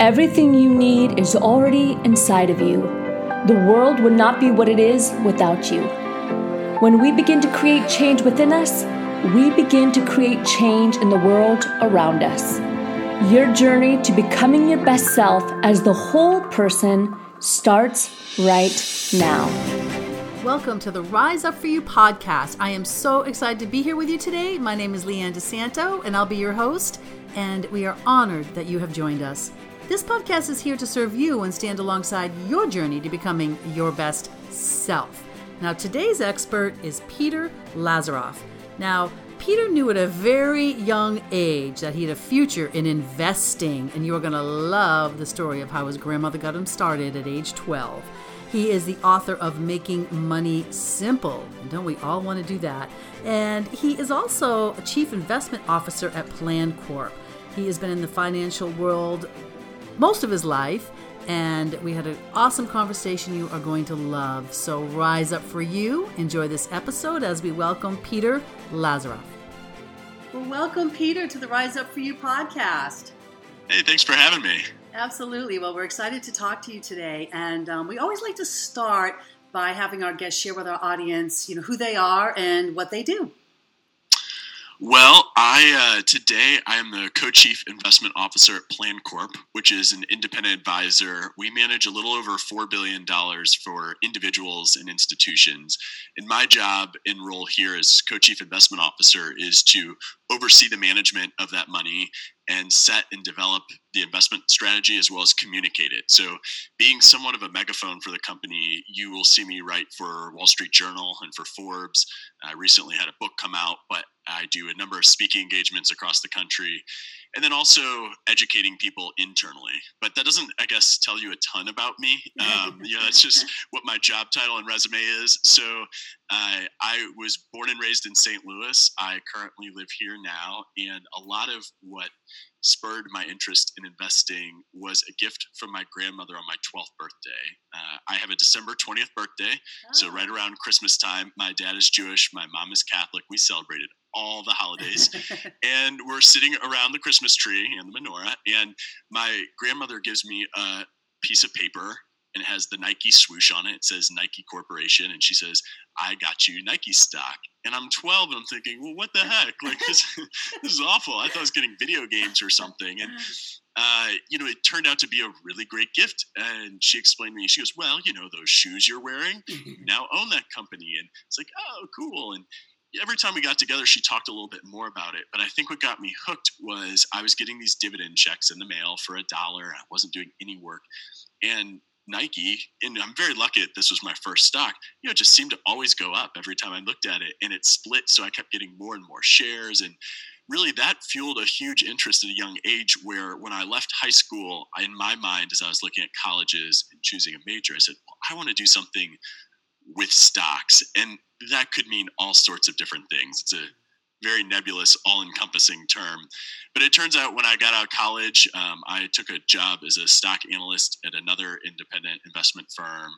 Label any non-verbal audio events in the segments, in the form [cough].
Everything you need is already inside of you. The world would not be what it is without you. When we begin to create change within us, we begin to create change in the world around us. Your journey to becoming your best self as the whole person starts right now. Welcome to the Rise Up For You podcast. I am so excited to be here with you today. My name is Leanne DeSanto, and I'll be your host, and we are honored that you have joined us. This podcast is here to serve you and stand alongside your journey to becoming your best self. Now, today's expert is Peter Lazaroff. Now, Peter knew at a very young age that he had a future in investing, and you are going to love the story of how his grandmother got him started at age 12. He is the author of Making Money Simple. Don't we all want to do that? And he is also a chief investment officer at Plan Corp. He has been in the financial world most of his life. And we had an awesome conversation you are going to love. So rise up for you. Enjoy this episode as we welcome Peter Lazaroff. Well, welcome, Peter, to the Rise Up for You podcast. Hey, thanks for having me. Absolutely. Well, we're excited to talk to you today. And um, we always like to start by having our guests share with our audience, you know, who they are and what they do. Well, I uh, today I am the co-chief investment officer at PlanCorp, which is an independent advisor. We manage a little over four billion dollars for individuals and institutions. And my job and role here as co-chief investment officer is to oversee the management of that money and set and develop the investment strategy as well as communicate it. So, being somewhat of a megaphone for the company, you will see me write for Wall Street Journal and for Forbes. I recently had a book come out, but I do a number of speaking engagements across the country and then also educating people internally. But that doesn't, I guess, tell you a ton about me. [laughs] Um, you know, that's just what my job title and resume is. So uh, I was born and raised in St. Louis. I currently live here now, and a lot of what spurred my interest in investing was a gift from my grandmother on my 12th birthday. Uh, I have a December 20th birthday, oh. so right around Christmas time. My dad is Jewish, my mom is Catholic. We celebrated all the holidays. [laughs] and we're sitting around the Christmas tree and the menorah, and my grandmother gives me a piece of paper and it has the Nike swoosh on it. It says Nike Corporation, and she says, "I got you Nike stock." And I'm 12, and I'm thinking, "Well, what the heck? Like this, [laughs] this is awful." I thought I was getting video games or something, and uh, you know, it turned out to be a really great gift. And she explained to me, she goes, "Well, you know, those shoes you're wearing, mm-hmm. now own that company." And it's like, "Oh, cool." And every time we got together, she talked a little bit more about it. But I think what got me hooked was I was getting these dividend checks in the mail for a dollar. I wasn't doing any work. And Nike, and I'm very lucky that this was my first stock, you know, just seemed to always go up every time I looked at it and it split. So I kept getting more and more shares. And really that fueled a huge interest at a young age where when I left high school, in my mind, as I was looking at colleges and choosing a major, I said, well, I want to do something with stocks. And that could mean all sorts of different things. It's a very nebulous, all encompassing term. But it turns out when I got out of college, um, I took a job as a stock analyst at another independent investment firm.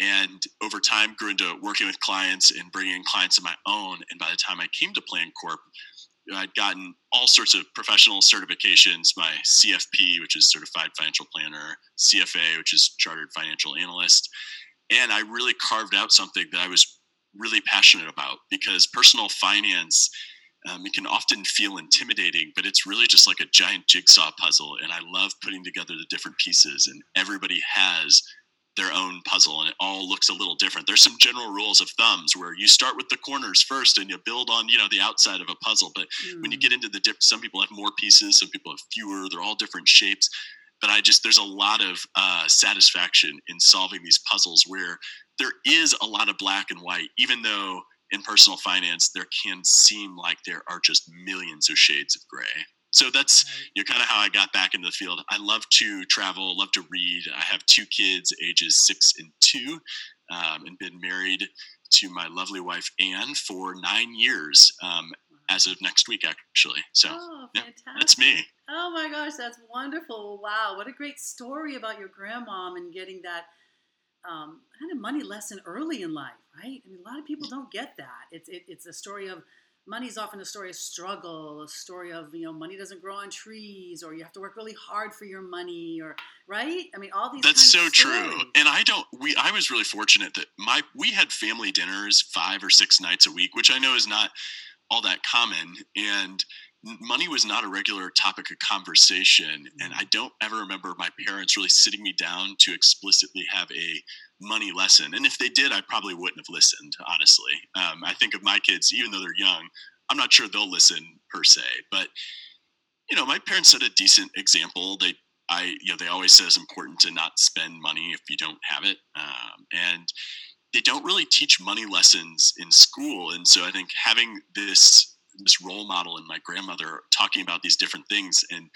And over time, grew into working with clients and bringing in clients of my own. And by the time I came to PlanCorp, I'd gotten all sorts of professional certifications my CFP, which is Certified Financial Planner, CFA, which is Chartered Financial Analyst. And I really carved out something that I was really passionate about because personal finance um, it can often feel intimidating, but it's really just like a giant jigsaw puzzle. And I love putting together the different pieces, and everybody has their own puzzle, and it all looks a little different. There's some general rules of thumbs where you start with the corners first, and you build on you know the outside of a puzzle. But mm. when you mm. get into the dip, some people have more pieces, some people have fewer. They're all different shapes. But I just there's a lot of uh, satisfaction in solving these puzzles where there is a lot of black and white, even though in personal finance there can seem like there are just millions of shades of gray. So that's you know, kind of how I got back into the field. I love to travel, love to read. I have two kids, ages six and two, um, and been married to my lovely wife Anne for nine years. Um, as of next week, actually. So oh, yeah, that's me. Oh my gosh, that's wonderful! Wow, what a great story about your grandmom and getting that um, kind of money lesson early in life, right? I mean, a lot of people don't get that. It's it, it's a story of money is often a story of struggle, a story of you know money doesn't grow on trees, or you have to work really hard for your money, or right? I mean, all these. That's so true, and I don't. We I was really fortunate that my we had family dinners five or six nights a week, which I know is not all that common, and money was not a regular topic of conversation and i don't ever remember my parents really sitting me down to explicitly have a money lesson and if they did i probably wouldn't have listened honestly. Um, i think of my kids even though they're young i'm not sure they'll listen per se but you know my parents set a decent example. They i you know they always say it's important to not spend money if you don't have it um, and they don't really teach money lessons in school. And so i think having this this role model and my grandmother talking about these different things and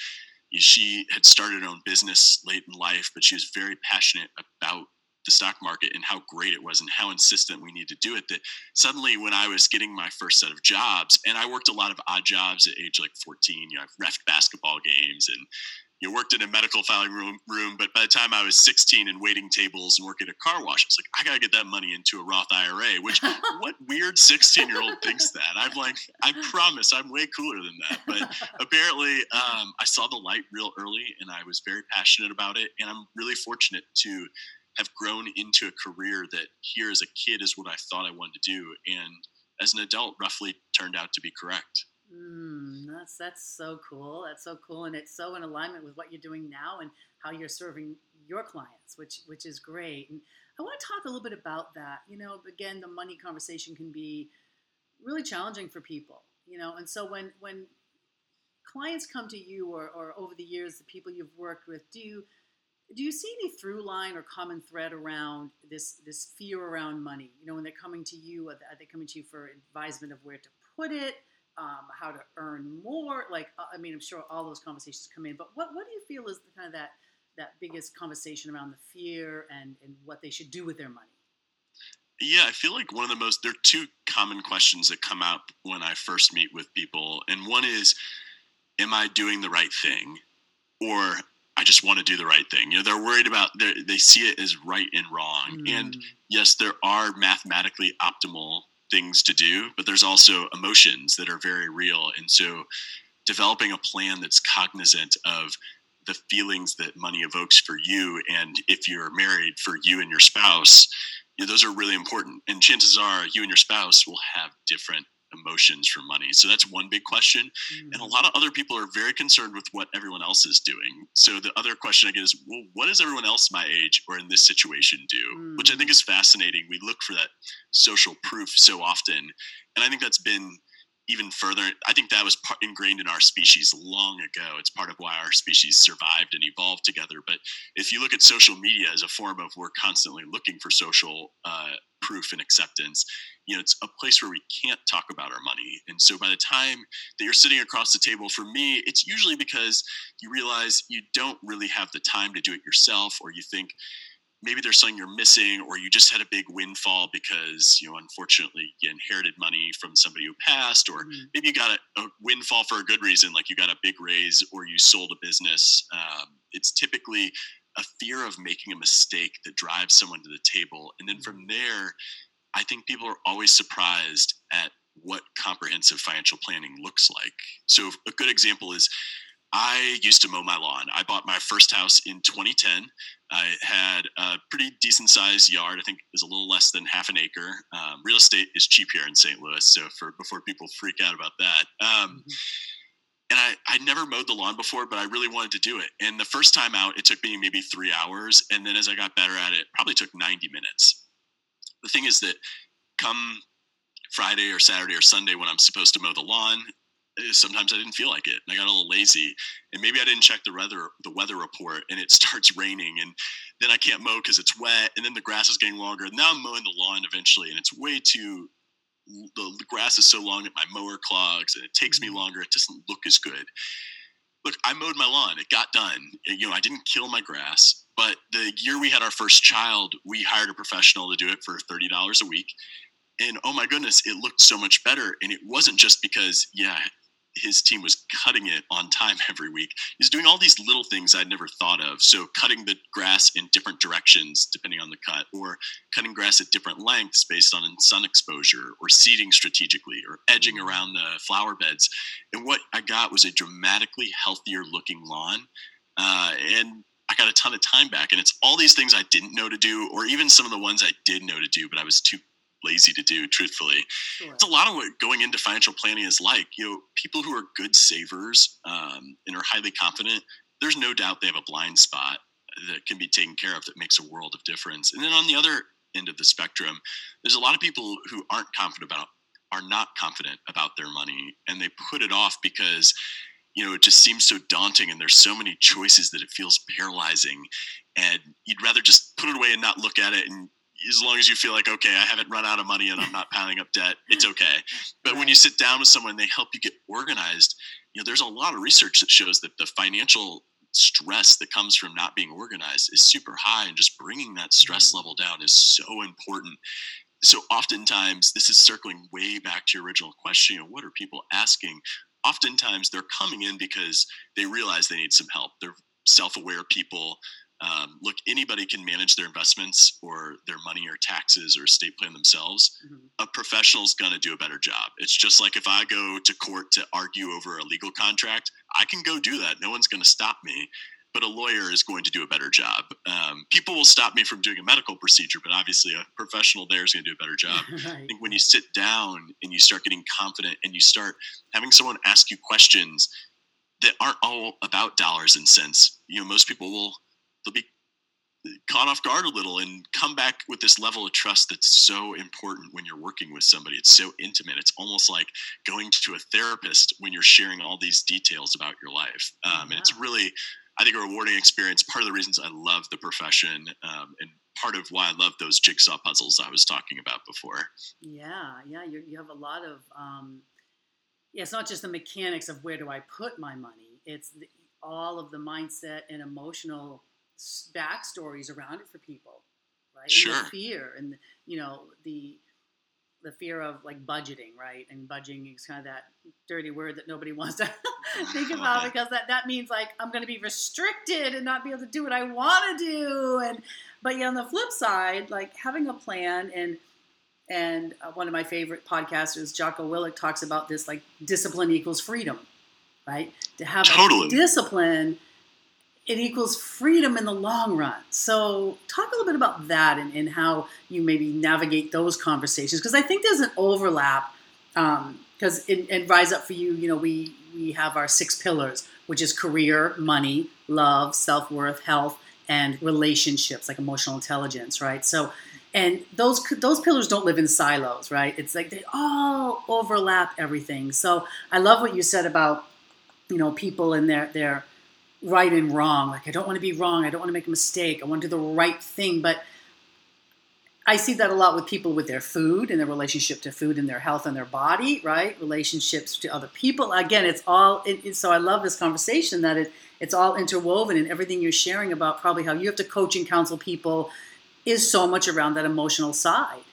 she had started her own business late in life but she was very passionate about the stock market and how great it was and how insistent we need to do it that suddenly when i was getting my first set of jobs and i worked a lot of odd jobs at age like 14 you know i've refed basketball games and you worked in a medical filing room, room, but by the time I was 16 and waiting tables and working at a car wash, I was like, I gotta get that money into a Roth IRA. Which [laughs] what weird 16 year old thinks that? I'm like, I promise, I'm way cooler than that. But apparently, um, I saw the light real early, and I was very passionate about it. And I'm really fortunate to have grown into a career that here as a kid is what I thought I wanted to do, and as an adult, roughly turned out to be correct. Mm, that's that's so cool. That's so cool, and it's so in alignment with what you're doing now and how you're serving your clients, which which is great. And I want to talk a little bit about that. You know, again, the money conversation can be really challenging for people. You know, and so when when clients come to you, or, or over the years, the people you've worked with, do you do you see any through line or common thread around this this fear around money? You know, when they're coming to you, are they coming to you for advisement of where to put it? um, how to earn more. Like, uh, I mean, I'm sure all those conversations come in, but what, what do you feel is the, kind of that, that biggest conversation around the fear and, and what they should do with their money? Yeah, I feel like one of the most, there are two common questions that come up when I first meet with people. And one is, am I doing the right thing? Or I just want to do the right thing. You know, they're worried about, they see it as right and wrong. Mm. And yes, there are mathematically optimal things to do, but there's also emotions that are very real. And so developing a plan that's cognizant of the feelings that money evokes for you and if you're married for you and your spouse you know, those are really important and chances are you and your spouse will have different emotions for money? So that's one big question. Mm. And a mm. lot of other people are very concerned with what everyone else is doing. So the other question I get is, well, what does everyone else my age or in this situation do? Mm. Which I think mm. is fascinating. We look for that social proof so often. And I think that's been even further i think that was ingrained in our species long ago. It's part of why our species survived and evolved together. But if you look at social media as a form of we're constantly looking for social uh, proof and acceptance you know it's a place where we can't talk about our money. And so by the time that you're sitting across the table for me it's usually because you realize you don't really have the time to do it yourself or you think maybe there's something you're missing or you just had a big windfall because you know unfortunately you inherited money from somebody who passed or mm-hmm. maybe you got a, a, windfall for a good reason like you got a big raise or you sold a business um, it's typically a fear of making a mistake that drives someone to the table and then from mm-hmm. there I think people are always surprised at what comprehensive financial planning looks like. So, a good example is I used to mow my lawn. I bought my first house in 2010. I had a pretty decent sized yard. I think it was a little less than half an acre. Um, real estate is cheap here in St. Louis, so for before people freak out about that. Um, mm-hmm. and I, I never mowed the lawn before, but I really wanted to do it. And the first time out, it took me maybe three hours. And then as I got better at it, probably took 90 minutes the thing is that come Friday or Saturday or Sunday when I'm supposed to mow the lawn, sometimes I didn't feel like it, and I got a little lazy, and maybe I didn't check the weather the weather report, and it [laughs] starts raining, and then I can't mow because it's wet, and then the grass is getting longer. And now I'm mowing the lawn eventually, and it's way too the, the grass is so long that my mower clogs, and it takes me mm-hmm. longer. It doesn't look as good. Look, I mowed my lawn; it got done. You know, I didn't kill my grass but the year we had our first child, we hired a professional to do it for $30 a week. And oh my goodness, it looked so much better. And it wasn't just because, yeah, his team was cutting it on time [laughs] every week. He's doing all these little things I'd never thought of. So cutting the grass in different directions depending on the cut, or cutting grass at different lengths based on sun exposure, or seeding strategically, or edging mm-hmm. around the flower beds. And what I got was a dramatically healthier looking lawn. Uh, and I got a ton of time back. And it's all these things I didn't know to do, or even some of the ones I did know to do, but I was too lazy to do, truthfully. Sure. It's a lot of what going into financial planning is like. You know, people who are good savers um, and are highly confident, there's no doubt they have a blind spot that can be taken care of that makes a world of difference. And then on the other end of the spectrum, there's a lot of people who aren't confident about, are not confident about their money, and they put it off because you know it just seems so daunting and there's so many choices that it feels paralyzing and you'd rather just put it away and not look at it and as long as you feel like okay i haven't run out of money and i'm not piling up debt it's okay. But right. when you sit down with someone they help you get organized you know there's a lot of research that shows that the financial stress that comes from not being organized is super high and just bringing that stress mm-hmm. level down is so important. So oftentimes this is circling way back to your original question you know, what are people asking? Oftentimes they're coming in because they realize they need some help. They're self-aware people um, look, anybody can manage their investments or their money or taxes or estate plan themselves. Mm-hmm. A professional is going to do a better job. It's just like if I go to court to argue over a legal contract, I can go do that. No one's going to stop me. But a lawyer is going to do a better job. Um, people will stop me from doing a medical procedure, but obviously a professional there is going to do a better job. [laughs] right. I think when you sit down and you start getting confident and you start having someone ask you questions that aren't all about dollars and cents, you know, most people will they'll be caught off guard a little and come back with this level of trust that's so important when you're working with somebody. It's so intimate. It's almost like going to a therapist when you're sharing all these details about your life. Um, And it's really, I think, a rewarding experience. Part of the reasons I love the profession um, and part of why I love those jigsaw puzzles I was talking about before. Yeah, yeah, you you have a lot of. Um, yeah, it's not just the mechanics of where do I put my money. It's the, all of the mindset and emotional backstories around it for people, right? Sure. And the fear and you know the the fear of like budgeting, right? And budgeting is kind of that dirty word that nobody [laughs] wants to think [laughs] about because that that means like I'm going to be restricted and not be able to do what I want to do. And but yeah, on the flip side, like having a plan and and uh, one of my favorite podcasters, Jocko Willink, talks about this like discipline equals freedom, right? To have totally. discipline it equals freedom in the long run. So, talk a little bit about that and, and how you maybe navigate those conversations because I think there's an overlap. Because um, in, in Rise Up for You, you know, we we have our six pillars, which is career, money, love, self worth, health, and relationships, like emotional intelligence, right? So, and those those pillars don't live in silos, right? It's like they all overlap everything. So, I love what you said about you know people and their their right and wrong. Like, I don't want to be wrong. I don't want to make a mistake. I want to do the right thing. But I see that a lot with people with their food and their relationship to food and their health and their body, right? Relationships to other people. Again, it's all. It, it, so I love this conversation that it it's all interwoven and everything you're sharing about probably how you have to coach and counsel people is so much around that emotional side.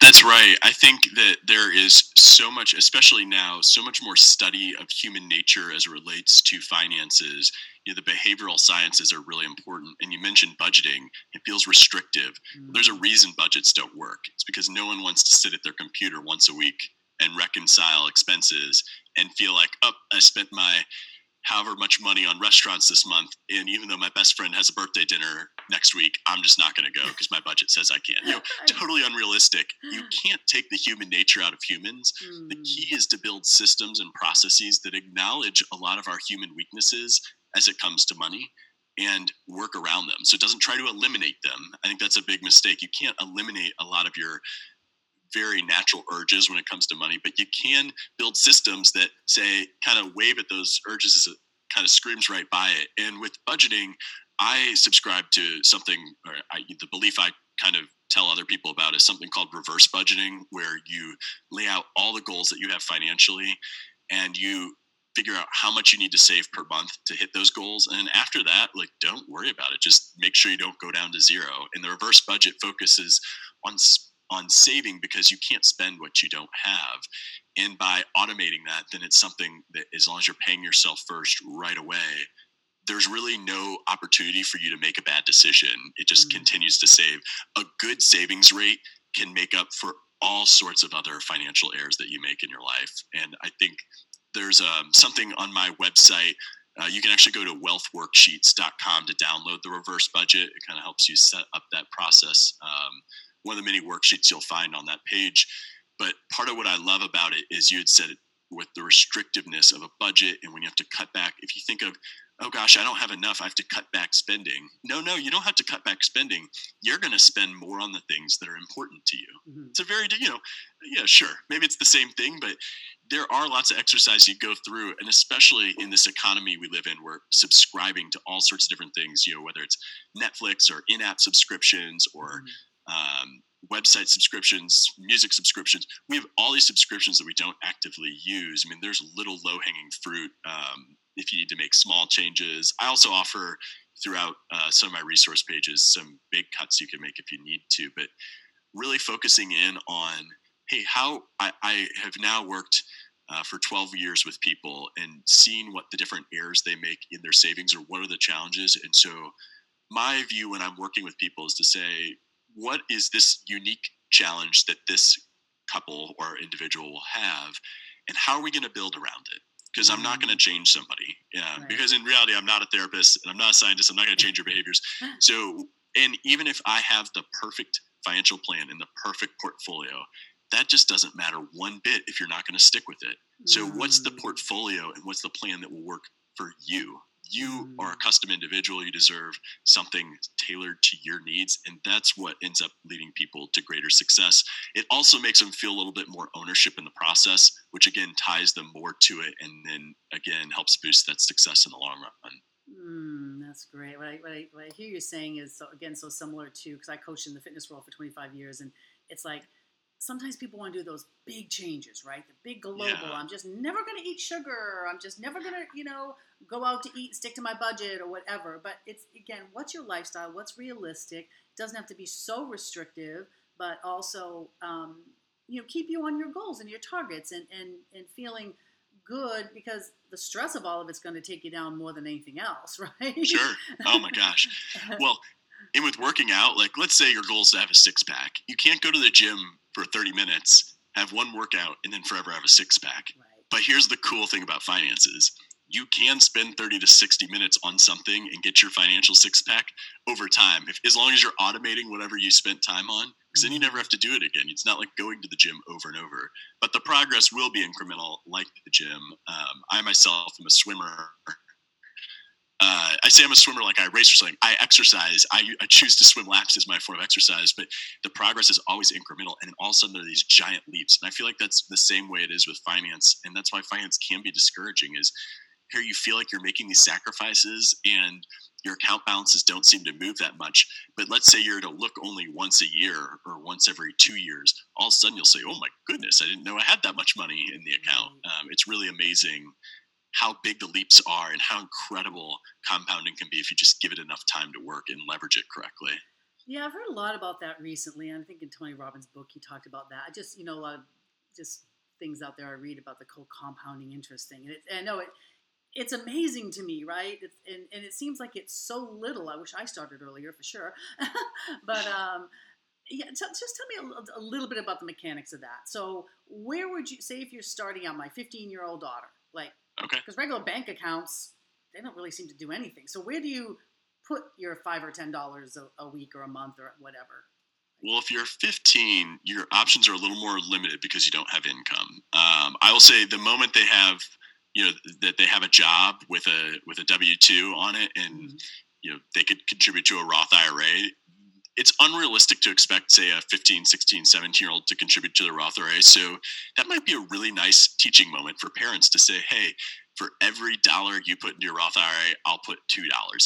That's right. I think that there is so much, especially now, so much more study of human nature as it relates to finances. You know, the behavioral sciences are really important. And you mentioned budgeting, it feels restrictive. Mm-hmm. There's a reason budgets don't work. It's because no one wants to sit at their computer once a week and reconcile expenses and feel like, oh, I spent my however much money on restaurants this month. And even though my best friend has a birthday dinner next week, I'm just not going to go [laughs] because my budget says I can't. You know, [laughs] totally unrealistic. You can't take the human nature out of humans. Mm. The key is to build systems and processes that acknowledge a lot of our human weaknesses as it comes to money and work around them. So it doesn't try to eliminate them. I think that's a big mistake. You can't eliminate a lot of your very natural urges when it comes to money, but you can build systems that say kind of wave at those urges as it kind of screams right by it. And with budgeting, I subscribe to something, or I, the belief I kind of tell other people about is something called reverse budgeting, where you lay out all the goals that you have financially and you figure out how much you need to save per month to hit those goals. And after that, like, don't worry about it. Just make sure you don't go down to zero. And the reverse budget focuses on on saving because you can't spend what you don't have. And by automating that, then it's something that as long as you're paying yourself first right away, there's really no opportunity for you to make a bad decision. It just mm-hmm. continues to save. A good savings rate can make up for all sorts of other financial errors that you make in your life. And I think there's um, something on my website. Uh, you can actually go to wealthworksheets.com to download the reverse budget. It kind of helps you set up that process. Um, one of the many worksheets you'll find on that page. But part of what I love about it is you had said it with the restrictiveness of a budget and when you have to cut back. If you think of oh gosh, I don't have enough. I have to cut back spending. No, no, you don't have to cut back spending. You're going to spend more on the things that are important to you. Mm-hmm. It's a very, you know, yeah, sure. Maybe it's the same thing, but there are lots of exercise you go through. And especially in this economy we live in, we're subscribing to all sorts of different things, you know, whether it's Netflix or in app subscriptions or, mm-hmm. Um, website subscriptions, music subscriptions. We have all these subscriptions that we don't actively use. I mean, there's little low hanging fruit um, if you need to make small changes. I also offer throughout uh, some of my resource pages some big cuts you can make if you need to, but really focusing in on hey, how I, I have now worked uh, for 12 years with people and seeing what the different errors they make in their savings or what are the challenges. And so, my view when I'm working with people is to say, what is this unique challenge that this couple or individual will have, and how are we going to build around it? because I'm not going to change somebody. Yeah, right. because in reality, I'm not a therapist and I'm not a scientist. I'm not going to change your behaviors. [laughs] So, and even if I have the perfect financial plan and the perfect portfolio, that just doesn't matter one bit if you're not going to stick with it. So, mm. what's the mm. portfolio and what's the plan that will work for you? You are a mm. custom individual you deserve something tailored to your needs and that's what ends up leading people to greater success it also makes them feel a little bit more ownership in the process which again ties them more to it and then again helps boost that success in the long run Mm, that's great. What I, what I, what I hear you saying is so, again so similar to because I coached in the fitness world for 25 years, and it's like sometimes people want to do those big changes, right? The big global. Yeah. I'm just never going to eat sugar. I'm just never going to, you know, go out to eat, stick to my budget or whatever. But it's again, what's your lifestyle? What's realistic? It doesn't have to be so restrictive, but also, um, you know, keep you on your goals and your targets and and and feeling good because the stress of all of it's going to take you down more than anything else, [laughs] right? Sure. Oh my gosh. [laughs] Well, and with working out, like let's say your goal is to have a six pack. You can't go to the gym for 30 minutes, have one workout, and then forever have a six pack. Right. But here's the cool thing about finances. You can spend 30 to 60 minutes on something and get your financial six pack over time. If, as long as you're automating whatever you spent time on because then you never have to do it again. It's not like going to the gym over and over. But the progress will be incremental like the gym. Um, i myself am a swimmer uh, I say I'm a swimmer like I race or something. I exercise. I, I, choose to swim laps as my form of exercise, but the progress is always incremental. And then all of a sudden, there are these giant leaps. And I feel like that's the same way it is with finance. And that's why finance can be discouraging is here you feel like you're making these sacrifices and your account balances don't seem to move that much. But let's say you're to look only once a year or once every two years. All of a sudden, you'll say, oh my goodness, I didn't know I had that much money in the account. Um, it's really amazing how big the leaps are and how incredible compounding can be if you just give it enough time to work and leverage it correctly. Yeah, I've heard a lot about that recently. I think in Tony Robbins' book, he talked about that. I just, you know, a lot of just things out there I read about the whole compounding interest thing. And, it, and I know it, it's amazing to me, right? It's, and, and it seems like it's so little. I wish I started earlier for sure. [laughs] but [laughs] um, yeah, t- just tell me a, a, little bit about the mechanics of that. So, where would you say if you're starting out, my 15 year old daughter, like Okay. Because regular bank accounts, they don't really seem to do anything. So where do you put your five or ten dollars a week or a month or whatever? Well, if you're 15, your options are a little more limited because you don't have income. Um, I will say the moment they have, you know, that they have a job with a with a W two on it, and mm-hmm. you know they could contribute to a Roth IRA. It's unrealistic to expect, say, a 15, 16, 17 year old to contribute to the Roth IRA. So that might be a really nice teaching moment for parents to say, hey, for every dollar you put into your Roth IRA, I'll put $2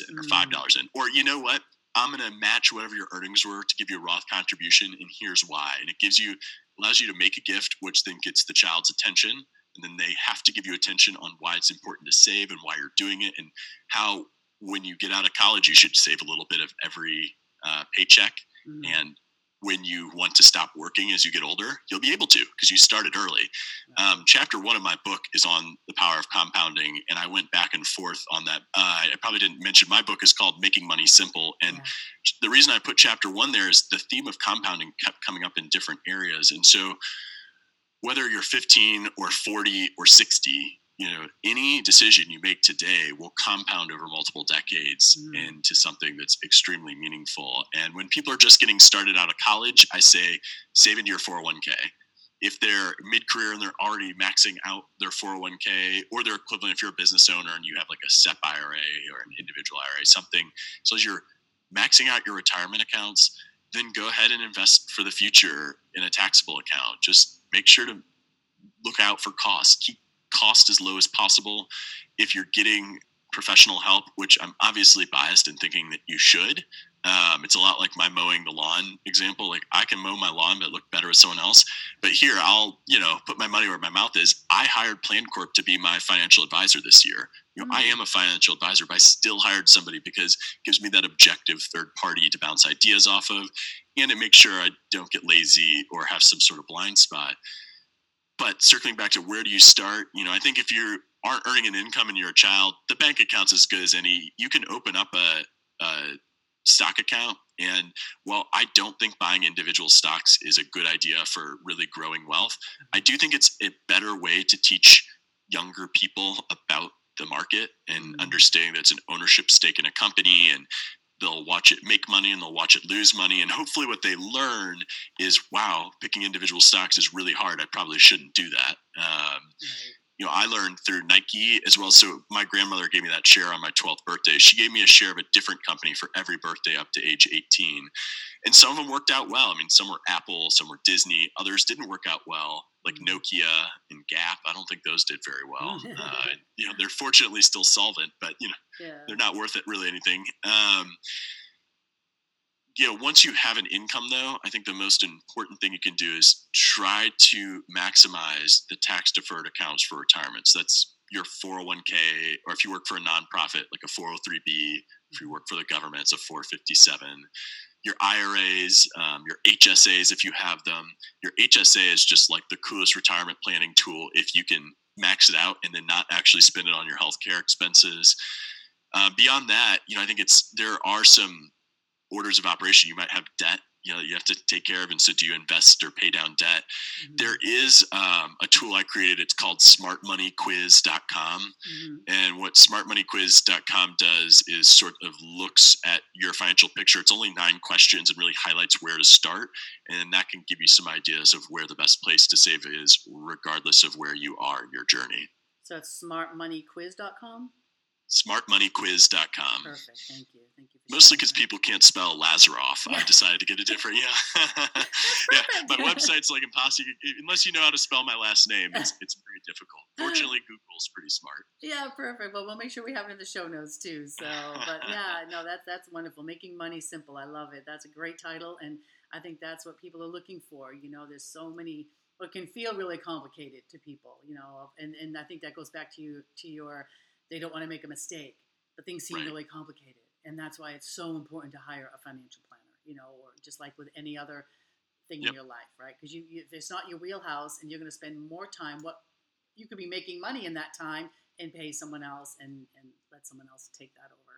in or $5 mm. in. Or you know what? I'm going to match whatever your earnings were to give you a Roth contribution, and here's why. And it gives you, allows you to make a gift, which then gets the child's attention. And then they have to give you attention on why it's important to save and why you're doing it, and how when you get out of college, you should save a little bit of every uh, paycheck. Mm. And when you want to stop working as you get older, you'll be able to because you started early. Um, chapter one of my book is on the power of compounding, and I went back and forth on that. Uh, I probably didn't mention my book is called Making Money Simple, and yeah. the reason I put chapter one there is the theme of compounding kept coming up in different areas, and so whether you're 15 or 40 or 60 you know any decision you make today will compound over multiple decades mm. into something that's extremely meaningful. And when people are just getting started out of college i say save into your 401k if they're mid-career and they're already maxing out their 401k or their equivalent if you're a business owner and you have like a SEP IRA or an individual IRA something so as you're maxing out your retirement accounts then go ahead and invest for the future in a taxable account. Just make sure to look out for costs. Keep cost as low as possible. If you're getting professional help, which I'm obviously biased in thinking that you should, um, it's a lot like my mowing the lawn example. Like I can mow my lawn, but look better with someone else. But here, I'll you know put my money where my mouth is. I hired PlanCorp to be my financial advisor this year. You know, mm-hmm. I mm. am a financial advisor, but I still hired somebody because it gives me that objective third party to bounce ideas off of, and it makes sure I don't get lazy or have some sort of blind spot but circling back to where do you start you know i think if you aren't earning an income and you're a child the bank account's as good as any you can open up a, a stock account and while i don't think buying individual stocks is a good idea for really growing wealth i do think it's a better way to teach younger people about the market and mm-hmm. understanding that it's an ownership stake in a company and they'll watch it make money and they'll watch it lose money. And hopefully what they learn is wow picking individual stocks is really hard. I probably shouldn't do that. Um. You know i learned through nike as well so my grandmother gave me that share on my 12th birthday she gave me a share of a different company for every birthday up to age 18 and some of them worked out well i mean some were apple some were disney others didn't work out well like mm. Nokia and Gap. I don't think those did very well. uh, you know, they're fortunately still solvent, but you know, yeah. they're not worth it really anything. Um, know, once you have an income, though, I think the most important thing you can do is try to maximize the tax deferred accounts for retirement. So that's your 401k, or if you work for a nonprofit like a 403b, if you work for the government, it's a 457 your IRAs, um, your HSAs if you have them. Your HSA is just like the coolest retirement planning tool if you can max it out and then not actually spend it on your healthcare expenses. Uh, beyond that, you know, I think it's there are some orders of operation. You might have debt you know you have to take care of and so do you invest or pay down debt mm-hmm. there is um, a tool i created it's called smartmoneyquiz.com mm-hmm. and what smartmoneyquiz.com does is sort of looks at your financial picture it's only nine questions and really highlights where to start and that can give you some ideas of where the best place to save is regardless of where you are in your journey so it's smartmoneyquiz.com smartmoneyquiz.com perfect thank you thank you Mostly because people can't spell Lazaroff. Yeah. I decided to get a different, yeah. [laughs] [laughs] yeah, my website's like impossible. Unless you know how to spell my last name, it's, it's very difficult. [laughs] Fortunately, Google's pretty smart. Yeah, perfect. Well, we'll make sure we have it in the show notes too. So, but yeah, no, that's that's wonderful. Making money simple. I love it. That's a great title, and I think that's what people are looking for. You know, there's so many. What can feel really complicated to people, you know, and and I think that goes back to you to your. They don't want to make a mistake, but things seem right. really complicated and that's why it's so important to hire a financial planner you know or just like with any other thing yep. in your life right because you, you, if it's not your wheelhouse and you're going to spend more time what you could be making money in that time and pay someone else and and let someone else take that over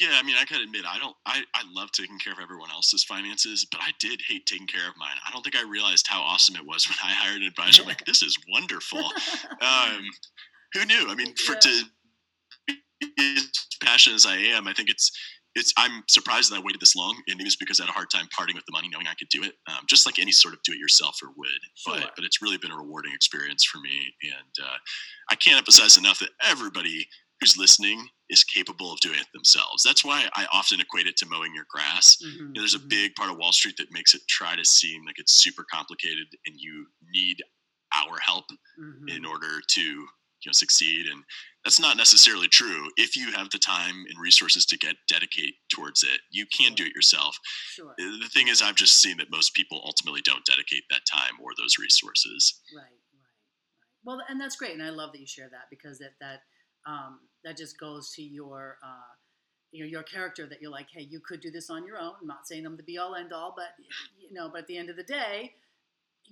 yeah i mean i gotta admit i don't i i love taking care of everyone else's finances but i did hate taking care of mine i don't think i realized how awesome it was when i hired an advisor I'm like [laughs] this is wonderful um who knew i mean for yeah. to as passionate as I am, I think it's it's I'm surprised that I waited this long, and it was because I had a hard time parting with the money, knowing I could do it, um, just like any sort of do-it-yourselfer would. Sure. But but it's really been a rewarding experience for me, and uh, I can't emphasize enough that everybody who's listening is capable of doing it themselves. That's why I often equate it to mowing your grass. Mm-hmm, you know, there's mm-hmm. a big part of Wall Street that makes it try to seem like it's super complicated, and you need our help mm-hmm. in order to you know succeed and that's not necessarily true. If you have the time and resources to get dedicate towards it, you can do it yourself. Sure. The thing is, I've just seen that most people ultimately don't dedicate that time or those resources. Right, right, right. Well, and that's great, and I love that you share that because that that um, that just goes to your uh, you know your character that you're like, hey, you could do this on your own. I'm not saying I'm the be all end all, but you know, but at the end of the day,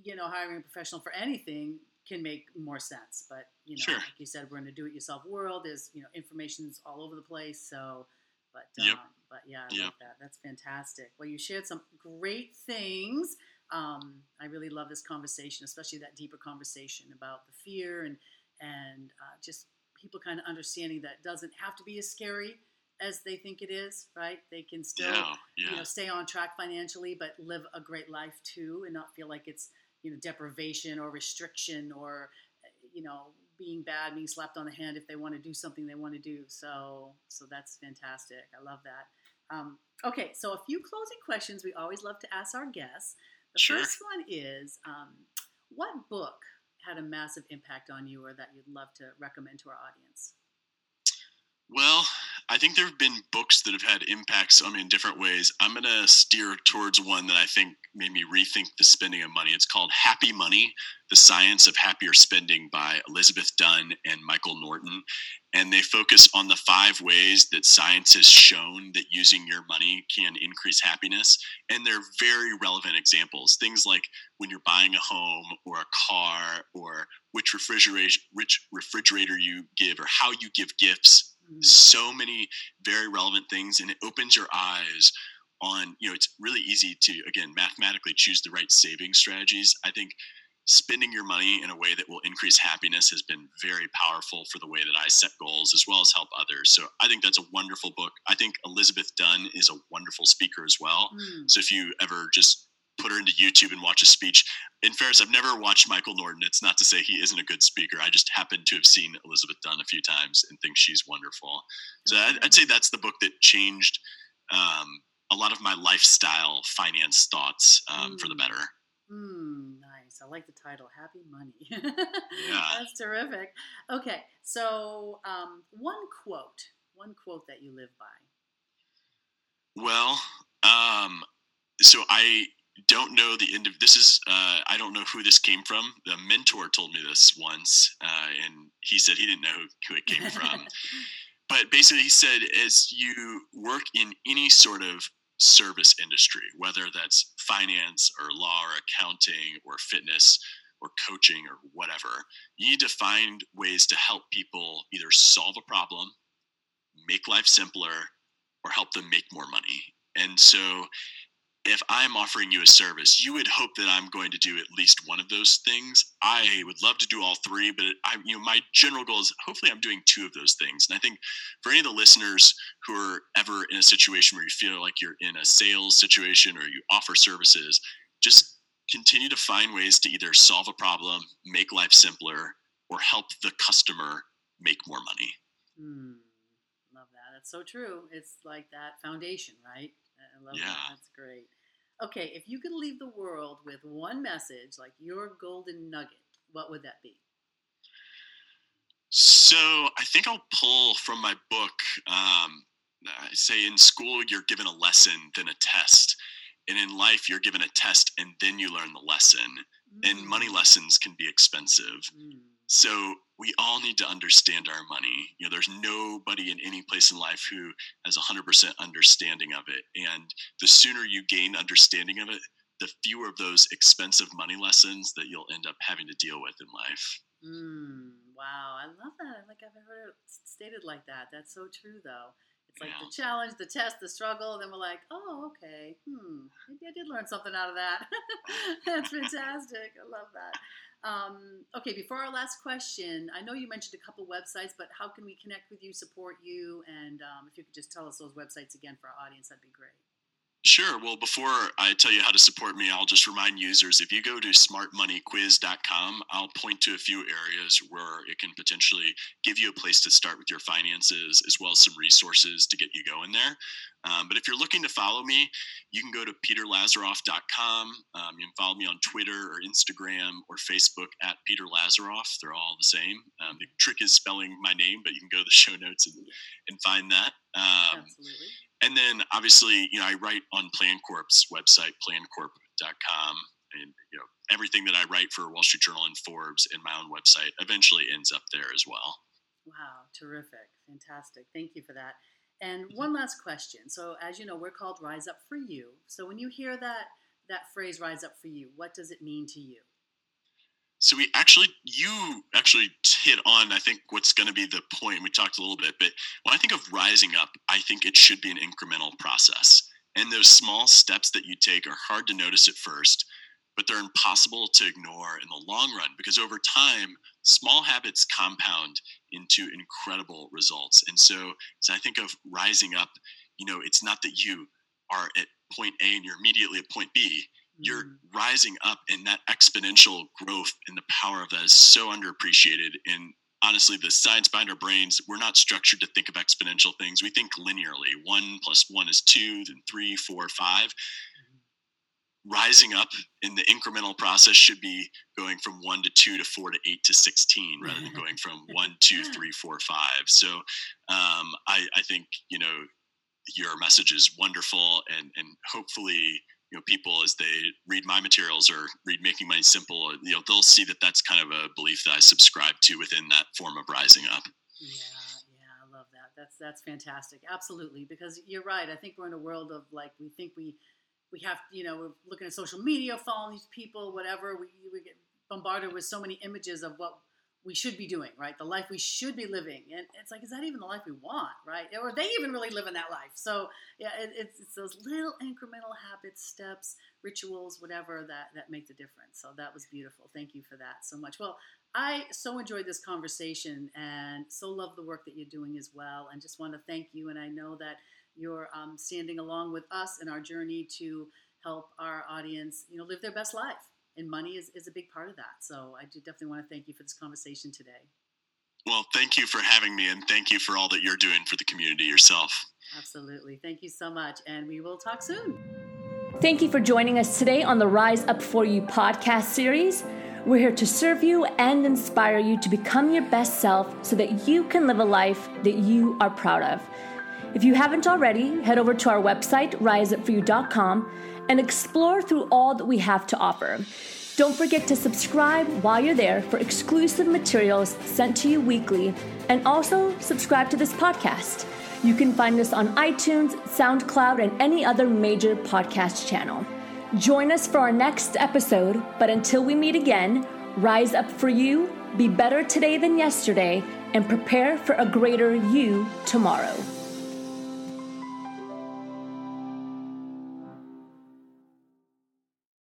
you know, hiring a professional for anything can make more sense. But you know, Sure. like you said, we're in a do-it-yourself world. There's you know, information's all over the place. So, but Yep. um, but yeah, I Yep. love that. That's fantastic. Well, you shared some great things. Um, I really love this conversation, especially that deeper conversation about the fear and and uh, just people kind of understanding that it doesn't have to be as scary as they think it is. Right? They can still Yeah, you know stay on track financially but live a great life too and not feel like it's you know deprivation or restriction or uh, you know being bad being slapped on the hand if they want to do something they want to do. So so that's fantastic. I love that. Um, okay so a few closing questions we always love to ask our guests. The Sure. first one is um, what book had a massive impact on you or that you'd love to recommend to our audience? Well, I think there have been books that have had impacts on me in different ways. I'm going to steer towards one that I think made me rethink the spending of money. It's called Happy Money The Science of Happier Spending by Elizabeth Dunn and Michael Norton. And they focus on the five ways that science has shown that using your money can increase happiness. And they're very relevant examples. Things like when you're buying a home or a car or which refrigerator, which refrigerator you give or how you give gifts Mm, so many very relevant things and it opens your eyes on you know it's really easy to again mathematically choose the right saving strategies. I think spending your money in a way that will increase happiness has been very powerful for the way that i set goals as well as help others. So i think that's a wonderful book. I think elizabeth dunn is a wonderful speaker as well. Mm, so if you ever just put her into youtube and watch a speech in fairness i've never watched michael norton it's not to say he isn't a good speaker i just happen to have seen elizabeth dunn a few times and think she's wonderful so I'd, I'd say that's the book that changed um, a lot of my lifestyle finance thoughts um, for the Mm. better Mm, nice. I like the title, Happy Money. [laughs] Yeah. That's terrific. Okay, so um, one quote, one quote that you live by. well um, so i don't know the end of this is uh, i don't know who this came from. The mentor told me this once uh, and he said he didn't know who, who it came from. [laughs] But basically he said as you work in any sort of service industry whether that's finance or law or accounting or fitness or coaching or whatever you need to find ways to help people either solve a problem make life simpler or help them make more money. And so if I'm offering you a service, you would hope that I'm going to do at least one of those things. I would love to do all three, but I, you know, my general goal is hopefully I'm doing two of those things. And I think for any of the listeners who are ever in a situation where you feel like you're in a sales situation or you offer services, just continue to find ways to either solve a problem, make life simpler, or help the customer make more money. Hmm, love that. That's so true. It's like that foundation, right? I I love Yeah. that. That's great. Okay, if you could leave the world with one message, like your golden nugget, what would that be? So I think I'll pull from my book. Um, I say in school you're given a lesson, then a test, and in life you're given a test and then you learn the lesson. And money Mm, lessons can be expensive. mm, So we all need to understand our money. You know, there's nobody in any place in life who has 100% understanding of it. And the sooner you gain understanding of it, the fewer of those expensive money lessons that you'll end up having to deal with in life. mm. Wow, I love that. I don't I've heard it stated like that. That's so true, though. It's like Yeah. the challenge, the test, the struggle, and then we're like, oh, okay, hmm, maybe I did learn something out of that. [laughs] That's [laughs] fantastic. I love that. Um, okay, before our last question, I know you mentioned a couple websites, but how can we connect with you, support you, and um, if you could just tell us those websites again for our audience, that'd be great. Sure. Well, before I tell you how to support me, I'll just remind users if you go to smartmoneyquiz.com, I'll point to a few areas where it can potentially give you a place to start with your finances as well as some resources to get you going there. Um, but if you're looking to follow me, you can go to peterlazaroff.com. Um, you can follow me on Twitter or Instagram or Facebook at Peter Lazaroff. They're all the same. Um, the trick is spelling my name, but you can go to the [laughs] show notes and, and find that. Um, Absolutely. And then obviously, you know, I write on PlanCorp's website, plancorp.com. And, you know, everything that I write for Wall Street Journal and Forbes and my own website eventually ends up there as well. Wow, terrific. Fantastic. Thank you for that. And one last question. So, as you know, we're called Rise Up for You. So, when you hear that that phrase "Rise Up for You," what does it mean to you? So we actually, you actually hit on, I think, what's going to be the point. We talked a little bit, but when I think of rising up, I think it should be an incremental process. And those small steps that you take are hard to notice at first, but they're impossible to ignore in the long run because over time, small habits compound into incredible results. And so, as I think of rising up, you know, it's not that you are at point A and you're immediately at point B. You're mm. rising up, in that exponential growth and the power of that is so underappreciated. And honestly, the science behind our brains, we're not structured to think of exponential things. We think linearly. One plus one is two, then three, four, five rising up in the incremental process should be going from one to two to four to eight to 16 rather than going from [laughs] one, two, three, four, five. So um, I, I think, you know, your message is wonderful and, and hopefully, you know, people as they read my materials or read Making Money Simple, you know, they'll see that that's kind of a belief that I subscribe to within that form of rising up. Yeah, yeah, I love that. That's that's fantastic. Absolutely, because you're right. I think we're in a world of like we think we we have, you know, we're looking at social media, following these people, whatever. We, we get bombarded with so many images of what we should be doing, right? The life we should be living. And it's like, is that even the life we want, right? Or they even really live in that life? So, yeah, it, it's, it's, those little incremental habits, steps, rituals, whatever that, that make the difference. So that was beautiful. Thank you for that so much. Well, I so enjoyed this conversation and so love the work that you're doing as well. And just want to thank you. And I know that you're um, standing along with us in our journey to help our audience, you know, live their best life. And money is, is a big part of that. So I do definitely want to thank you for this conversation today. Well, thank you for having me and thank you for all that you're doing for the community yourself. Absolutely. Thank you so much. And we will talk soon. Thank you for joining us today on the Rise Up For You podcast series. We're here to serve you and inspire you to become your best self so that you can live a life that you are proud of. If you haven't already, head over to our website, riseupforyou.com, and explore through all that we have to offer. Don't forget to subscribe while you're there for exclusive materials sent to you weekly, and also subscribe to this podcast. You can find us on iTunes, SoundCloud, and any other major podcast channel. Join us for our next episode, but until we meet again, rise up for you, be better today than yesterday, and prepare for a greater you tomorrow.